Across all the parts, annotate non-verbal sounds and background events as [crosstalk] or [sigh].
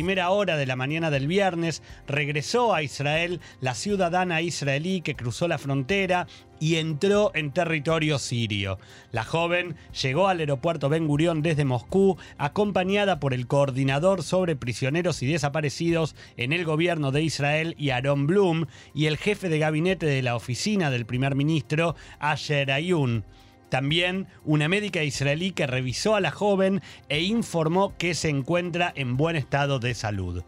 Primera hora de la mañana del viernes regresó a Israel la ciudadana israelí que cruzó la frontera y entró en territorio sirio. La joven llegó al aeropuerto Ben Gurión desde Moscú, acompañada por el coordinador sobre prisioneros y desaparecidos en el gobierno de Israel, Aaron Blum, y el jefe de gabinete de la oficina del primer ministro, Asher Ayun. También una médica israelí que revisó a la joven e informó que se encuentra en buen estado de salud.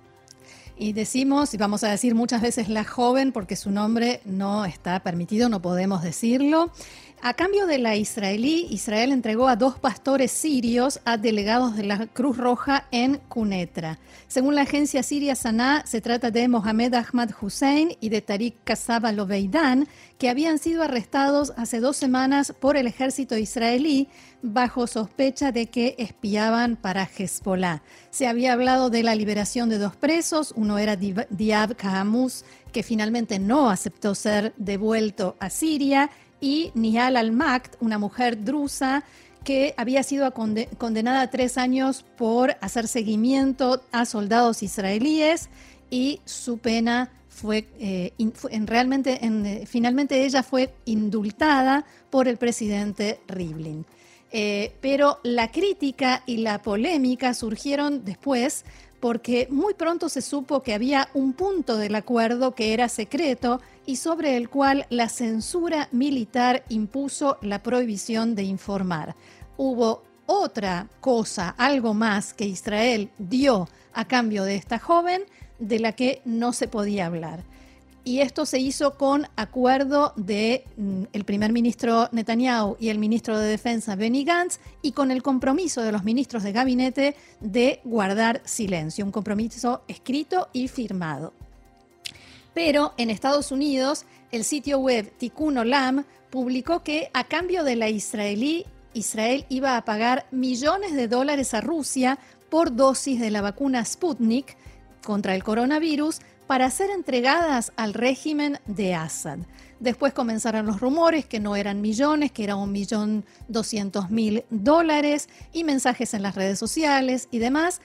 Y decimos, y vamos a decir muchas veces la joven porque su nombre no está permitido, no podemos decirlo. A cambio de la israelí, Israel entregó a dos pastores sirios a delegados de la Cruz Roja en Cunetra. Según la agencia siria Sanaa, se trata de Mohamed Ahmad Hussein y de Tariq Kasaba Loveidan, que habían sido arrestados hace dos semanas por el ejército israelí bajo sospecha de que espiaban para Hezbollah. Se había hablado de la liberación de dos presos, uno era Diab Kahamuz, que finalmente no aceptó ser devuelto a Siria, y Nihal al-Makt, una mujer drusa que había sido condenada a tres años por hacer seguimiento a soldados israelíes y su pena fue, eh, realmente, finalmente ella fue indultada por el presidente Rivlin. Eh, pero la crítica y la polémica surgieron después porque muy pronto se supo que había un punto del acuerdo que era secreto y sobre el cual la censura militar impuso la prohibición de informar. Hubo otra cosa, algo más que Israel dio a cambio de esta joven de la que no se podía hablar y esto se hizo con acuerdo de mm, el primer ministro Netanyahu y el ministro de Defensa Benny Gantz y con el compromiso de los ministros de gabinete de guardar silencio, un compromiso escrito y firmado. Pero en Estados Unidos, el sitio web Tikkun Olam publicó que a cambio de la israelí, Israel iba a pagar millones de dólares a Rusia por dosis de la vacuna Sputnik contra el coronavirus para ser entregadas al régimen de Assad. Después comenzaron los rumores que no eran millones, que era un millón doscientos mil dólares y mensajes en las redes sociales y demás.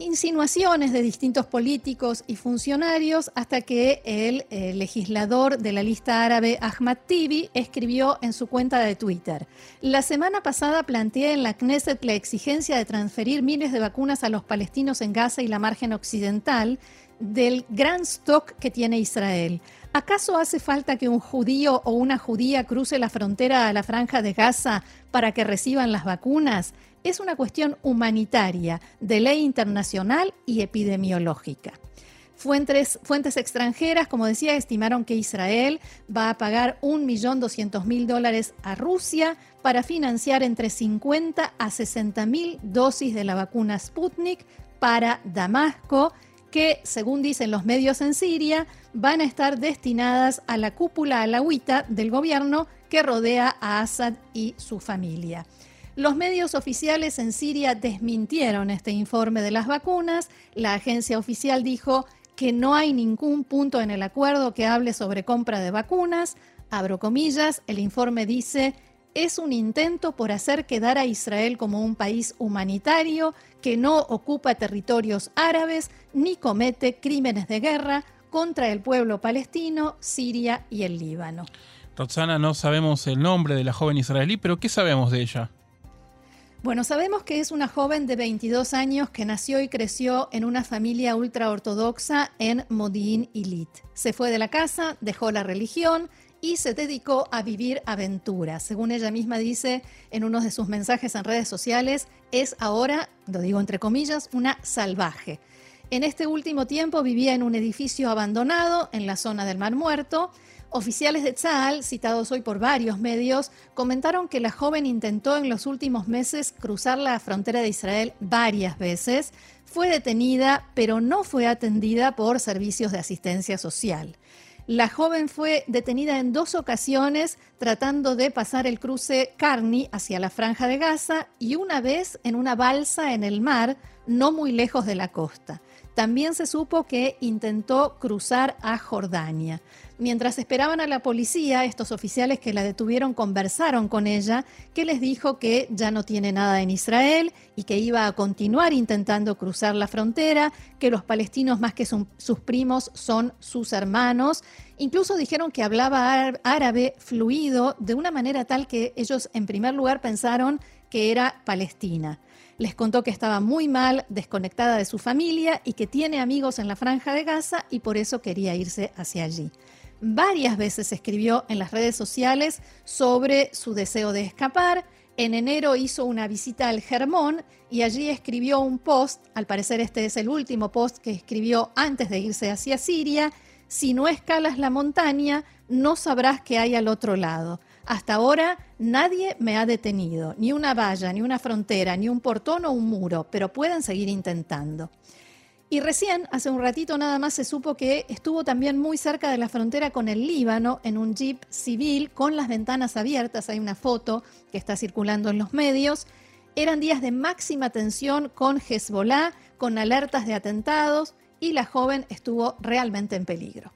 Insinuaciones de distintos políticos y funcionarios hasta que el, eh, legislador de la lista árabe Ahmad Tibi escribió en su cuenta de Twitter. La semana pasada planteé en la Knesset la exigencia de transferir miles de vacunas a los palestinos en Gaza y la margen occidental del gran stock que tiene Israel. ¿Acaso hace falta que un judío o una judía cruce la frontera a la franja de Gaza para que reciban las vacunas? Es una cuestión humanitaria, de ley internacional y epidemiológica. Fuentes, extranjeras, como decía, estimaron que Israel va a pagar 1.200.000 dólares a Rusia para financiar entre 50 a 60.000 dosis de la vacuna Sputnik para Damasco que, según dicen los medios en Siria, van a estar destinadas a la cúpula alawita del gobierno que rodea a Assad y su familia. Los medios oficiales en Siria desmintieron este informe de las vacunas. La agencia oficial dijo que no hay ningún punto en el acuerdo que hable sobre compra de vacunas. Abro comillas, el informe dice es un intento por hacer quedar a Israel como un país humanitario que no ocupa territorios árabes ni comete crímenes de guerra contra el pueblo palestino, Siria y el Líbano. Roxana, no sabemos el nombre de la joven israelí, pero ¿qué sabemos de ella? Bueno, sabemos que es una joven de 22 años que nació y creció en una familia ultraortodoxa en Modi'in Ilit. Se fue de la casa, dejó la religión y se dedicó a vivir aventuras. Según ella misma dice en uno de sus mensajes en redes sociales, es ahora, lo digo entre comillas, una salvaje. En este último tiempo vivía en un edificio abandonado en la zona del Mar Muerto. Oficiales de Tzal, citados hoy por varios medios, comentaron que la joven intentó en los últimos meses cruzar la frontera de Israel varias veces. Fue detenida, pero no fue atendida por servicios de asistencia social. La joven fue detenida en dos ocasiones tratando de pasar el cruce Carni hacia la franja de Gaza y una vez en una balsa en el mar, no muy lejos de la costa. También se supo que intentó cruzar a Jordania. Mientras esperaban a la policía, estos oficiales que la detuvieron conversaron con ella, que les dijo que ya no tiene nada en Israel y que iba a continuar intentando cruzar la frontera, que los palestinos más que sus primos son sus hermanos. Incluso dijeron que hablaba árabe fluido de una manera tal que ellos en primer lugar pensaron que era Palestina. Les contó que estaba muy mal, desconectada de su familia y que tiene amigos en la franja de Gaza y por eso quería irse hacia allí. Varias veces escribió en las redes sociales sobre su deseo de escapar. En enero hizo una visita al Germón y allí escribió un post, al parecer este es el último post que escribió antes de irse hacia Siria, si no escalas la montaña, no sabrás qué hay al otro lado. Hasta ahora nadie me ha detenido, ni una valla, ni una frontera, ni un portón o un muro, pero pueden seguir intentando. Y recién, hace un ratito nada más, se supo que estuvo también muy cerca de la frontera con el Líbano en un jeep civil con las ventanas abiertas. Hay una foto que está circulando en los medios. Eran días de máxima tensión con Hezbollah, con alertas de atentados y la joven estuvo realmente en peligro.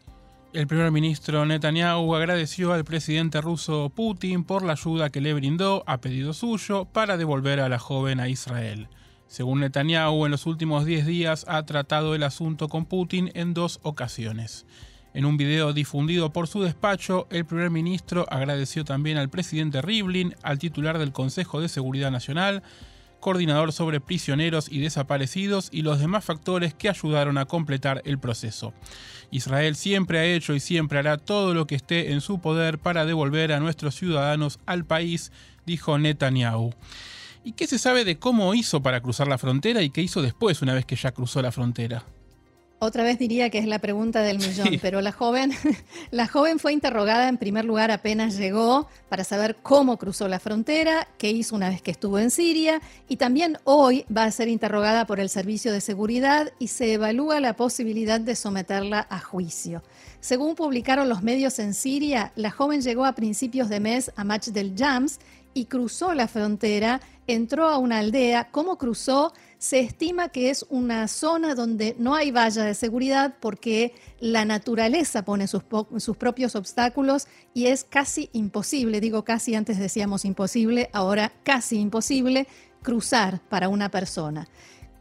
El primer ministro Netanyahu agradeció al presidente ruso Putin por la ayuda que le brindó a pedido suyo para devolver a la joven a Israel. Según Netanyahu, en los últimos 10 días ha tratado el asunto con Putin en dos ocasiones. En un video difundido por su despacho, el primer ministro agradeció también al presidente Rivlin, al titular del Consejo de Seguridad Nacional, coordinador sobre prisioneros y desaparecidos y los demás factores que ayudaron a completar el proceso. Israel siempre ha hecho y siempre hará todo lo que esté en su poder para devolver a nuestros ciudadanos al país, dijo Netanyahu. ¿Y qué se sabe de cómo hizo para cruzar la frontera y qué hizo después una vez que ya cruzó la frontera? Otra vez diría que es la pregunta del millón, pero la joven, [laughs] la joven fue interrogada en primer lugar apenas llegó para saber cómo cruzó la frontera, qué hizo una vez que estuvo en Siria y también hoy va a ser interrogada por el Servicio de Seguridad y se evalúa la posibilidad de someterla a juicio. Según publicaron los medios en Siria, la joven llegó a principios de mes a Match del Jams y cruzó la frontera, entró a una aldea. ¿Cómo cruzó? Se estima que es una zona donde no hay valla de seguridad porque la naturaleza pone sus, propios obstáculos y es casi imposible, digo casi antes decíamos imposible, ahora casi imposible cruzar para una persona.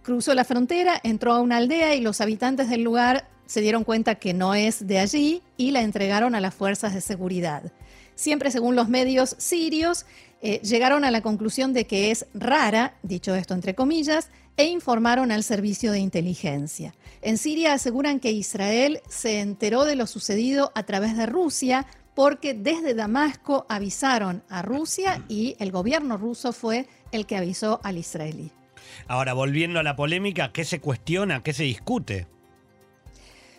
Cruzó la frontera, entró a una aldea y los habitantes del lugar se dieron cuenta que no es de allí y la entregaron a las fuerzas de seguridad. Siempre según los medios sirios, eh, llegaron a la conclusión de que es rara, dicho esto entre comillas, e informaron al servicio de inteligencia. En Siria aseguran que Israel se enteró de lo sucedido a través de Rusia porque desde Damasco avisaron a Rusia y el gobierno ruso fue el que avisó al israelí. Ahora, volviendo a la polémica, ¿qué se cuestiona? ¿Qué se discute?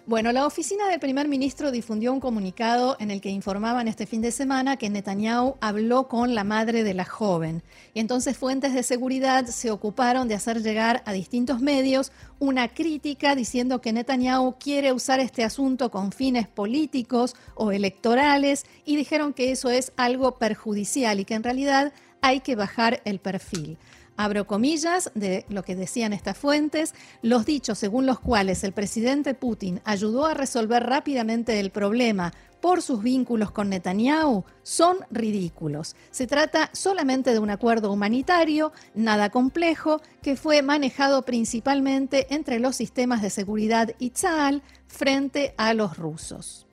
Bueno, la oficina del primer ministro difundió un comunicado en el que informaban este fin de semana que Netanyahu habló con la madre de la joven. Y entonces fuentes de seguridad se ocuparon de hacer llegar a distintos medios una crítica diciendo que Netanyahu quiere usar este asunto con fines políticos o electorales y dijeron que eso es algo perjudicial y que en realidad hay que bajar el perfil abro comillas de lo que decían estas fuentes, los dichos según los cuales el presidente Putin ayudó a resolver rápidamente el problema por sus vínculos con Netanyahu son ridículos. Se trata solamente de un acuerdo humanitario, nada complejo, que fue manejado principalmente entre los sistemas de seguridad y Tzal frente a los rusos.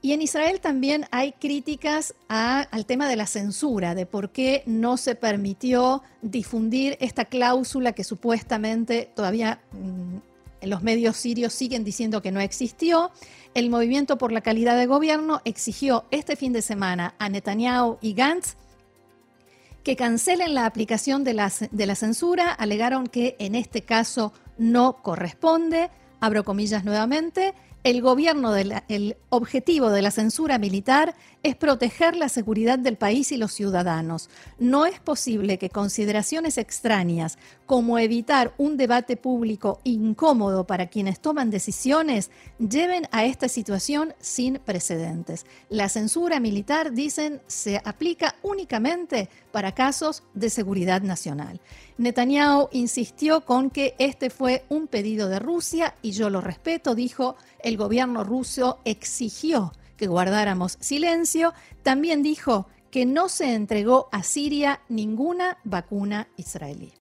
Y en Israel también hay críticas al tema de la censura, de por qué no se permitió difundir esta cláusula que supuestamente todavía mm, los medios sirios siguen diciendo que no existió. El Movimiento por la Calidad de Gobierno exigió este fin de semana a Netanyahu y Gantz que cancelen la aplicación de la, de la censura. Alegaron que en este caso no corresponde. Abro comillas nuevamente el gobierno el objetivo de la censura militar es proteger la seguridad del país y los ciudadanos. No es posible que consideraciones extrañas, como evitar un debate público incómodo para quienes toman decisiones, lleven a esta situación sin precedentes. La censura militar, dicen, se aplica únicamente para casos de seguridad nacional. Netanyahu insistió con que este fue un pedido de Rusia y yo lo respeto, dijo, el gobierno ruso exigió que guardáramos silencio. También dijo que no se entregó a Siria ninguna vacuna israelí.